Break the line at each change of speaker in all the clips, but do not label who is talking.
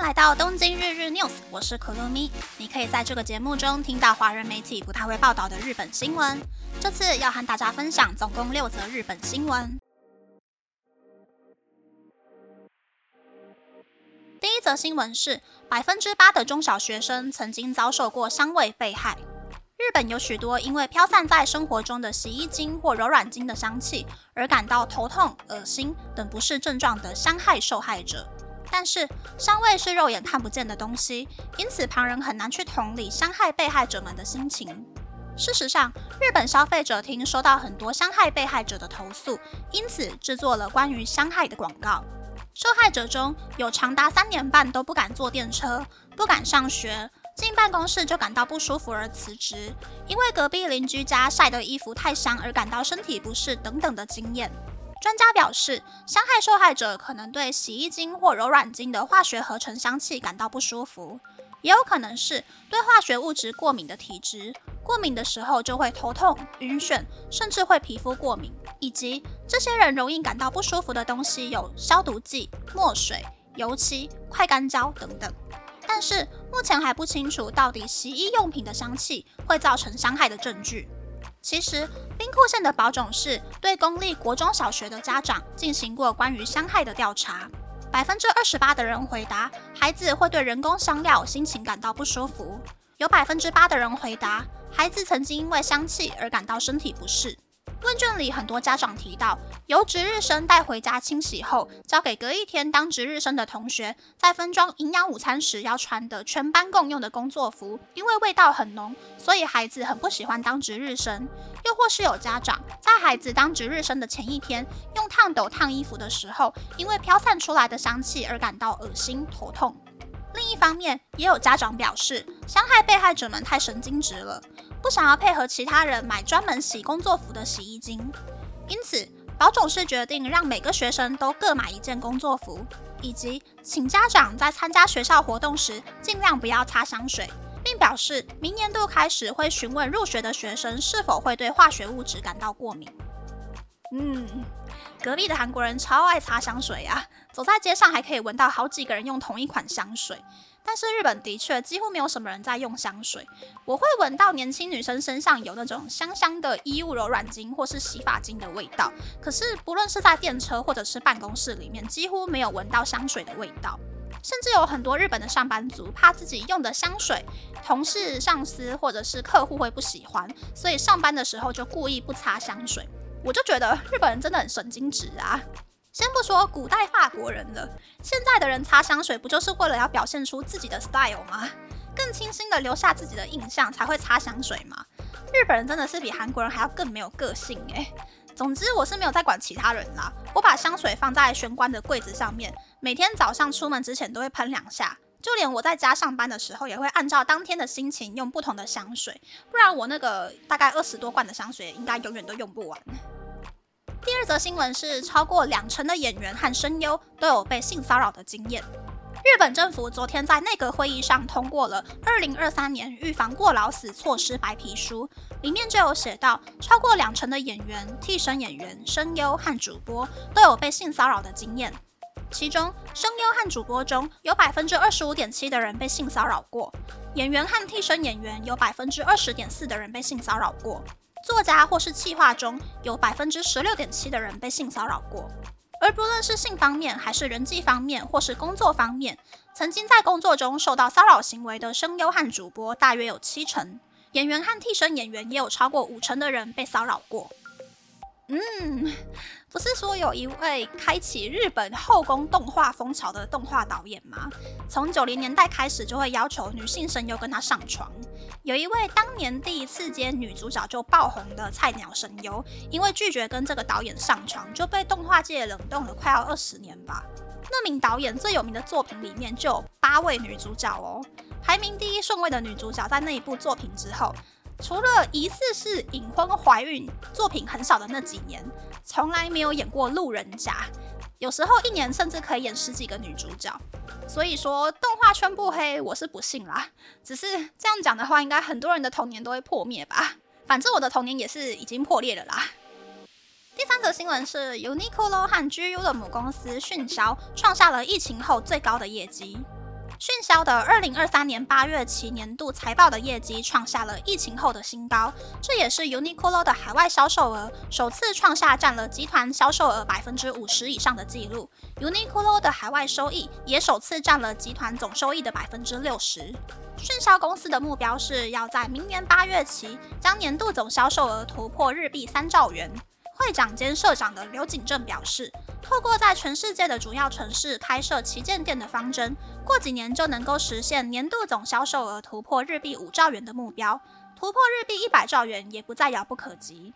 来到东京日日 news，我是可露咪。你可以在这个节目中听到华人媒体不太会报道的日本新闻。这次要和大家分享总共六则日本新闻。第一则新闻是，百分之八的中小学生曾经遭受过香味被害。日本有许多因为飘散在生活中的洗衣精或柔软精的香气而感到头痛、恶心等不适症状的伤害受害者。但是香味是肉眼看不见的东西，因此旁人很难去同理伤害被害者们的心情。事实上，日本消费者厅收到很多伤害被害者的投诉，因此制作了关于伤害的广告。受害者中有长达三年半都不敢坐电车、不敢上学、进办公室就感到不舒服而辞职，因为隔壁邻居家晒的衣服太香而感到身体不适等等的经验。专家表示，伤害受害者可能对洗衣精或柔软精的化学合成香气感到不舒服，也有可能是对化学物质过敏的体质，过敏的时候就会头痛、晕眩，甚至会皮肤过敏。以及这些人容易感到不舒服的东西有消毒剂、墨水、油漆、快干胶等等。但是目前还不清楚到底洗衣用品的香气会造成伤害的证据。其实，兵库县的保种市对公立国中小学的家长进行过关于伤害的调查，百分之二十八的人回答孩子会对人工香料心情感到不舒服，有百分之八的人回答孩子曾经因为香气而感到身体不适。问卷里很多家长提到，由值日生带回家清洗后，交给隔一天当值日生的同学，在分装营养午餐时要穿的全班共用的工作服，因为味道很浓，所以孩子很不喜欢当值日生。又或是有家长在孩子当值日生的前一天，用烫斗烫衣服的时候，因为飘散出来的香气而感到恶心头痛。另一方面，也有家长表示，伤害被害者们太神经质了。不想要配合其他人买专门洗工作服的洗衣精，因此保种是决定让每个学生都各买一件工作服，以及请家长在参加学校活动时尽量不要擦香水，并表示明年度开始会询问入学的学生是否会对化学物质感到过敏。嗯，隔壁的韩国人超爱擦香水啊，走在街上还可以闻到好几个人用同一款香水。但是日本的确几乎没有什么人在用香水，我会闻到年轻女生身上有那种香香的衣物柔软巾或是洗发精的味道。可是不论是在电车或者是办公室里面，几乎没有闻到香水的味道。甚至有很多日本的上班族怕自己用的香水，同事、上司或者是客户会不喜欢，所以上班的时候就故意不擦香水。我就觉得日本人真的很神经质啊。先不说古代法国人了，现在的人擦香水不就是为了要表现出自己的 style 吗？更清新的留下自己的印象才会擦香水吗？日本人真的是比韩国人还要更没有个性诶。总之我是没有在管其他人啦，我把香水放在玄关的柜子上面，每天早上出门之前都会喷两下，就连我在家上班的时候也会按照当天的心情用不同的香水，不然我那个大概二十多罐的香水应该永远都用不完。第二则新闻是，超过两成的演员和声优都有被性骚扰的经验。日本政府昨天在内阁会议上通过了《二零二三年预防过劳死措施白皮书》，里面就有写到，超过两成的演员、替身演员、声优和主播都有被性骚扰的经验。其中，声优和主播中有百分之二十五点七的人被性骚扰过；演员和替身演员有百分之二十点四的人被性骚扰过。作家或是企划中有百分之十六点七的人被性骚扰过，而不论是性方面，还是人际方面，或是工作方面，曾经在工作中受到骚扰行为的声优和主播大约有七成，演员和替身演员也有超过五成的人被骚扰过。嗯，不是说有一位开启日本后宫动画风潮的动画导演吗？从九零年代开始就会要求女性声优跟他上床。有一位当年第一次接女主角就爆红的菜鸟声优，因为拒绝跟这个导演上床，就被动画界冷冻了快要二十年吧。那名导演最有名的作品里面就有八位女主角哦，排名第一顺位的女主角在那一部作品之后。除了疑似是隐婚怀孕、作品很少的那几年，从来没有演过路人甲。有时候一年甚至可以演十几个女主角。所以说动画圈不黑，我是不信啦。只是这样讲的话，应该很多人的童年都会破灭吧？反正我的童年也是已经破裂了啦。第三则新闻是 Uniqlo 和 GU 的母公司迅销创下了疫情后最高的业绩。迅销的二零二三年八月其年度财报的业绩创下了疫情后的新高，这也是 Uniqlo 的海外销售额首次创下占了集团销售额百分之五十以上的纪录。Uniqlo 的海外收益也首次占了集团总收益的百分之六十。迅销公司的目标是要在明年八月起将年度总销售额突破日币三兆元。会长兼社长的刘景正表示，透过在全世界的主要城市开设旗舰店的方针，过几年就能够实现年度总销售额突破日币五兆元的目标，突破日币一百兆元也不再遥不可及。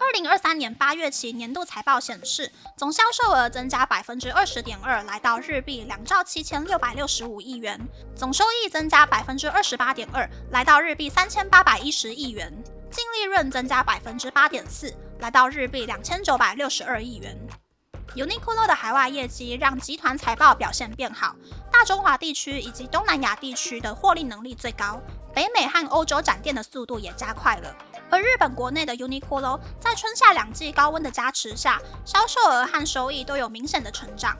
二零二三年八月起年度财报显示，总销售额增加百分之二十点二，来到日币两兆七千六百六十五亿元；总收益增加百分之二十八点二，来到日币三千八百一十亿元；净利润增加百分之八点四。来到日币两千九百六十二亿元。Uniqlo 的海外业绩让集团财报表现变好，大中华地区以及东南亚地区的获利能力最高，北美和欧洲展店的速度也加快了。而日本国内的 Uniqlo 在春夏两季高温的加持下，销售额和收益都有明显的成长。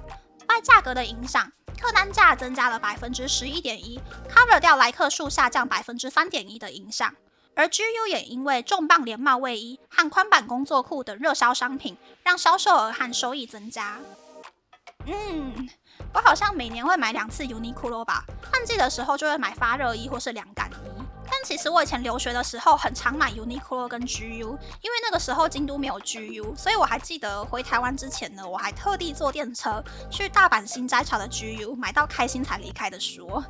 外价格的影响，客单价增加了百分之十一点一，cover 掉来客数下降百分之三点一的影响。而 GU 也因为重磅连帽卫衣和宽版工作裤等热销商品，让销售额和收益增加。嗯，我好像每年会买两次 Uniqlo 吧，换季的时候就会买发热衣或是凉感衣。但其实我以前留学的时候很常买 Uniqlo 跟 GU，因为那个时候京都没有 GU，所以我还记得回台湾之前呢，我还特地坐电车去大阪新斋桥的 GU 买到开心才离开的说。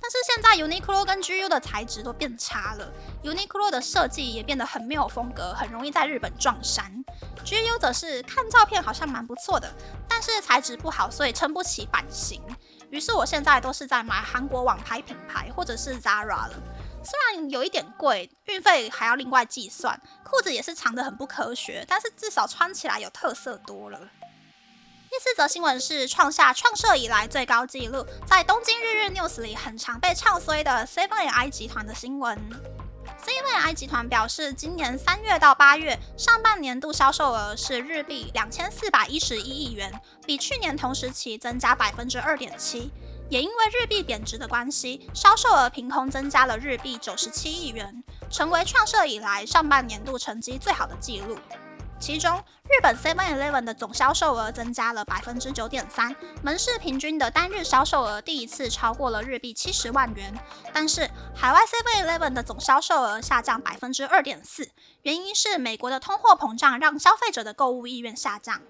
但是现在 Uniqlo 跟 GU 的材质都变差了，Uniqlo 的设计也变得很没有风格，很容易在日本撞衫。GU 则是看照片好像蛮不错的，但是材质不好，所以撑不起版型。于是我现在都是在买韩国网拍品牌或者是 Zara 了。虽然有一点贵，运费还要另外计算，裤子也是长得很不科学，但是至少穿起来有特色多了。第四则新闻是创下创设以来最高纪录，在东京日日 news 里很常被唱衰的 Seven I 集团的新闻。Seven I 集团表示，今年三月到八月上半年度销售额是日币两千四百一十一亿元，比去年同时期增加百分之二点七。也因为日币贬值的关系，销售额凭空增加了日币九十七亿元，成为创设以来上半年度成绩最好的记录。其中，日本 Seven Eleven 的总销售额增加了百分之九点三，门市平均的单日销售额第一次超过了日币七十万元。但是，海外 Seven Eleven 的总销售额下降百分之二点四，原因是美国的通货膨胀让消费者的购物意愿下降。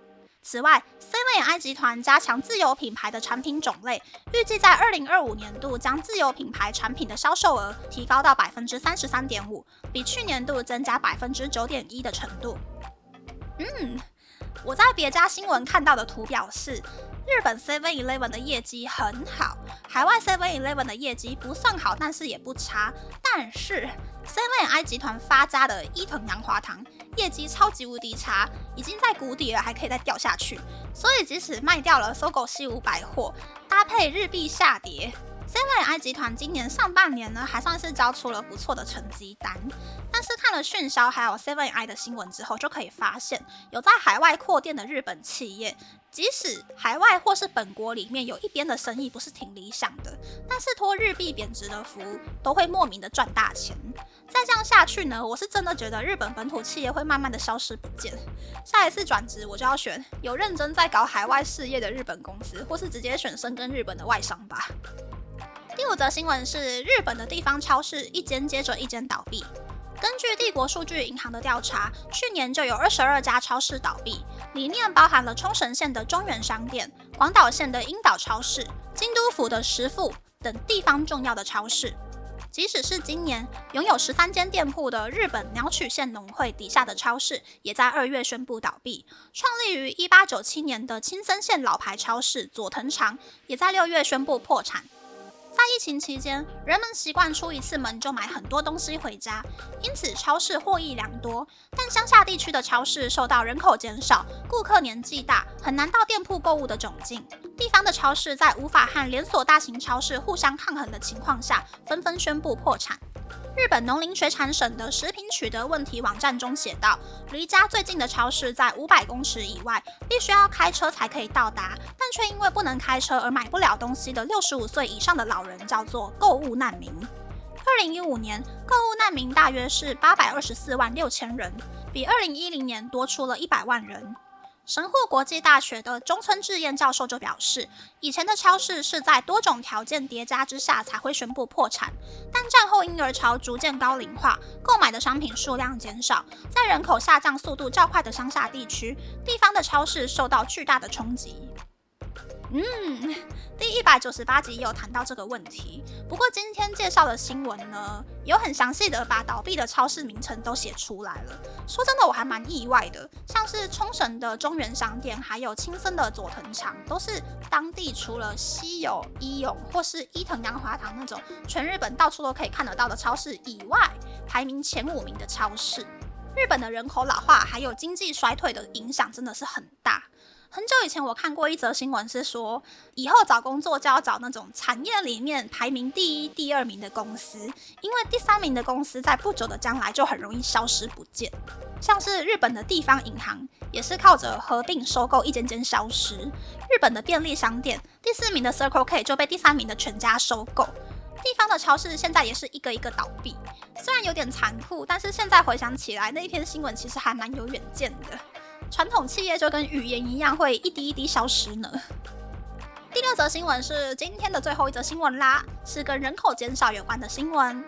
此外 cvi 集团加强自有品牌的产品种类，预计在二零二五年度将自有品牌产品的销售额提高到百分之三十三点五，比去年度增加百分之九点一的程度。嗯，我在别家新闻看到的图表示，日本 Seven Eleven 的业绩很好，海外 Seven Eleven 的业绩不算好，但是也不差。但是 Seven I 集团发家的伊藤洋华堂业绩超级无敌差，已经在谷底了，还可以再掉下去。所以即使卖掉了搜狗西武百货，搭配日币下跌。Seven I 集团今年上半年呢，还算是交出了不错的成绩单。但是看了迅销还有 Seven I 的新闻之后，就可以发现，有在海外扩店的日本企业，即使海外或是本国里面有一边的生意不是挺理想的，但是托日币贬值的福，都会莫名的赚大钱。再这样下去呢，我是真的觉得日本本土企业会慢慢的消失不见。下一次转职，我就要选有认真在搞海外事业的日本公司，或是直接选生跟日本的外商吧。第五则新闻是，日本的地方超市一间接着一间倒闭。根据帝国数据银行的调查，去年就有二十二家超市倒闭，里面包含了冲绳县的中原商店、广岛县的樱岛超市、京都府的石富等地方重要的超市。即使是今年拥有十三间店铺的日本鸟取县农会底下的超市，也在二月宣布倒闭。创立于一八九七年的青森县老牌超市佐藤长，也在六月宣布破产。在疫情期间，人们习惯出一次门就买很多东西回家，因此超市获益良多。但乡下地区的超市受到人口减少、顾客年纪大、很难到店铺购物的窘境，地方的超市在无法和连锁大型超市互相抗衡的情况下，纷纷宣布破产。日本农林水产省的食品取得问题网站中写道，离家最近的超市在五百公尺以外，必须要开车才可以到达，但却因为不能开车而买不了东西的六十五岁以上的老人叫做购物难民。二零一五年，购物难民大约是八百二十四万六千人，比二零一零年多出了一百万人。神户国际大学的中村智彦教授就表示，以前的超市是在多种条件叠加之下才会宣布破产，但战后婴儿潮逐渐高龄化，购买的商品数量减少，在人口下降速度较快的乡下地区，地方的超市受到巨大的冲击。嗯，第一百九十八集有谈到这个问题。不过今天介绍的新闻呢，有很详细的把倒闭的超市名称都写出来了。说真的，我还蛮意外的。像是冲绳的中原商店，还有青森的佐藤厂，都是当地除了西友、伊永或是伊藤洋华堂那种全日本到处都可以看得到的超市以外，排名前五名的超市。日本的人口老化还有经济衰退的影响真的是很大。很久以前，我看过一则新闻，是说以后找工作就要找那种产业里面排名第一、第二名的公司，因为第三名的公司在不久的将来就很容易消失不见。像是日本的地方银行，也是靠着合并收购一间间消失。日本的便利商店，第四名的 Circle K 就被第三名的全家收购。地方的超市现在也是一个一个倒闭，虽然有点残酷，但是现在回想起来，那一篇新闻其实还蛮有远见的。传统企业就跟语言一样，会一滴一滴消失呢。第六则新闻是今天的最后一则新闻啦，是跟人口减少有关的新闻。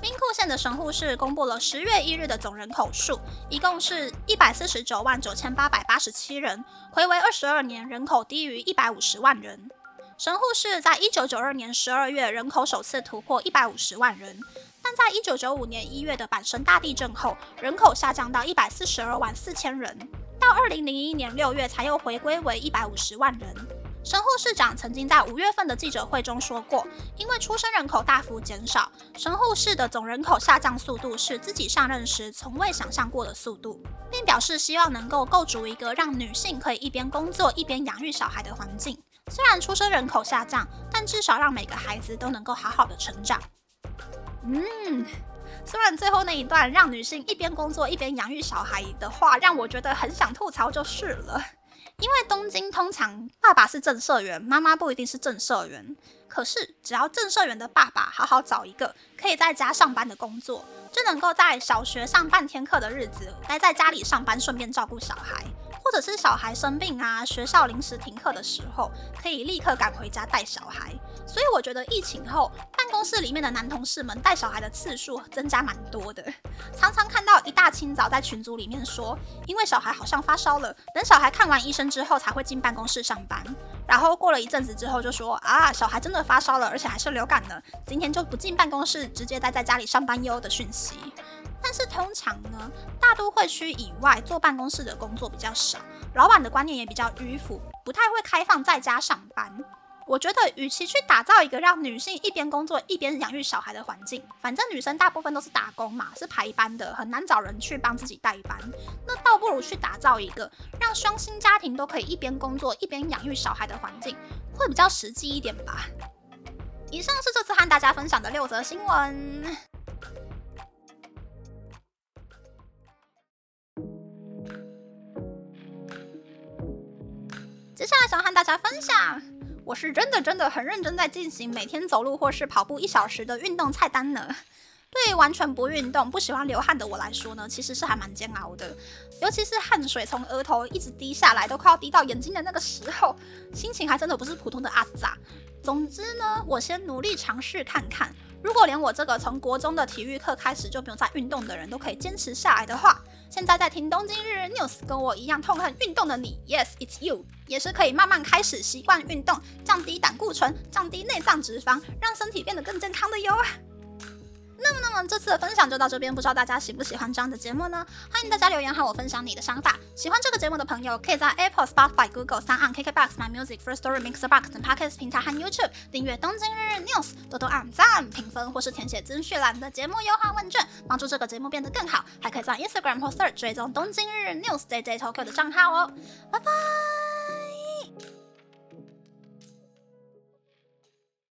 兵库县的神户市公布了十月一日的总人口数，一共是一百四十九万九千八百八十七人，回为二十二年人口低于一百五十万人。神户市在一九九二年十二月人口首次突破一百五十万人，但在一九九五年一月的阪神大地震后，人口下降到一百四十二万四千人。到二零零一年六月才又回归为一百五十万人。神户市长曾经在五月份的记者会中说过，因为出生人口大幅减少，神户市的总人口下降速度是自己上任时从未想象过的速度，并表示希望能够构筑一个让女性可以一边工作一边养育小孩的环境。虽然出生人口下降，但至少让每个孩子都能够好好的成长。嗯。虽然最后那一段让女性一边工作一边养育小孩的话，让我觉得很想吐槽就是了。因为东京通常爸爸是正社员，妈妈不一定是正社员。可是只要正社员的爸爸好好找一个可以在家上班的工作，就能够在小学上半天课的日子待在家里上班，顺便照顾小孩。或者是小孩生病啊，学校临时停课的时候，可以立刻赶回家带小孩。所以我觉得疫情后，办公室里面的男同事们带小孩的次数增加蛮多的。常常看到一大清早在群组里面说，因为小孩好像发烧了，等小孩看完医生之后才会进办公室上班。然后过了一阵子之后就说啊，小孩真的发烧了，而且还是流感呢，今天就不进办公室，直接待在家里上班哟的讯息。但是通常呢，大都会区以外坐办公室的工作比较少，老板的观念也比较迂腐，不太会开放在家上班。我觉得，与其去打造一个让女性一边工作一边养育小孩的环境，反正女生大部分都是打工嘛，是排班的，很难找人去帮自己代班。那倒不如去打造一个让双薪家庭都可以一边工作一边养育小孩的环境，会比较实际一点吧。以上是这次和大家分享的六则新闻。下来想和大家分享，我是真的真的很认真在进行每天走路或是跑步一小时的运动菜单呢。对于完全不运动、不喜欢流汗的我来说呢，其实是还蛮煎熬的。尤其是汗水从额头一直滴下来，都快要滴到眼睛的那个时候，心情还真的不是普通的阿杂。总之呢，我先努力尝试看看。如果连我这个从国中的体育课开始就没有在运动的人都可以坚持下来的话，现在在听东京日日 news 跟我一样痛恨运动的你，Yes，it's you，也是可以慢慢开始习惯运动，降低胆固醇，降低内脏脂肪，让身体变得更健康的哟。这次的分享就到这边，不知道大家喜不喜欢这样的节目呢？欢迎大家留言和我分享你的想法。喜欢这个节目的朋友，可以在 Apple、Spotify、Google、三岸 KKBox、My Music、First Story、Mixer Box 等 Podcast 平台和 YouTube 订阅《东京日日 News》，多多按赞、评分或是填写资讯栏的节目优化问卷，帮助这个节目变得更好。还可以在 Instagram 或 Search 追踪《东京日日 News》Day Day Tokyo 的账号哦。拜拜。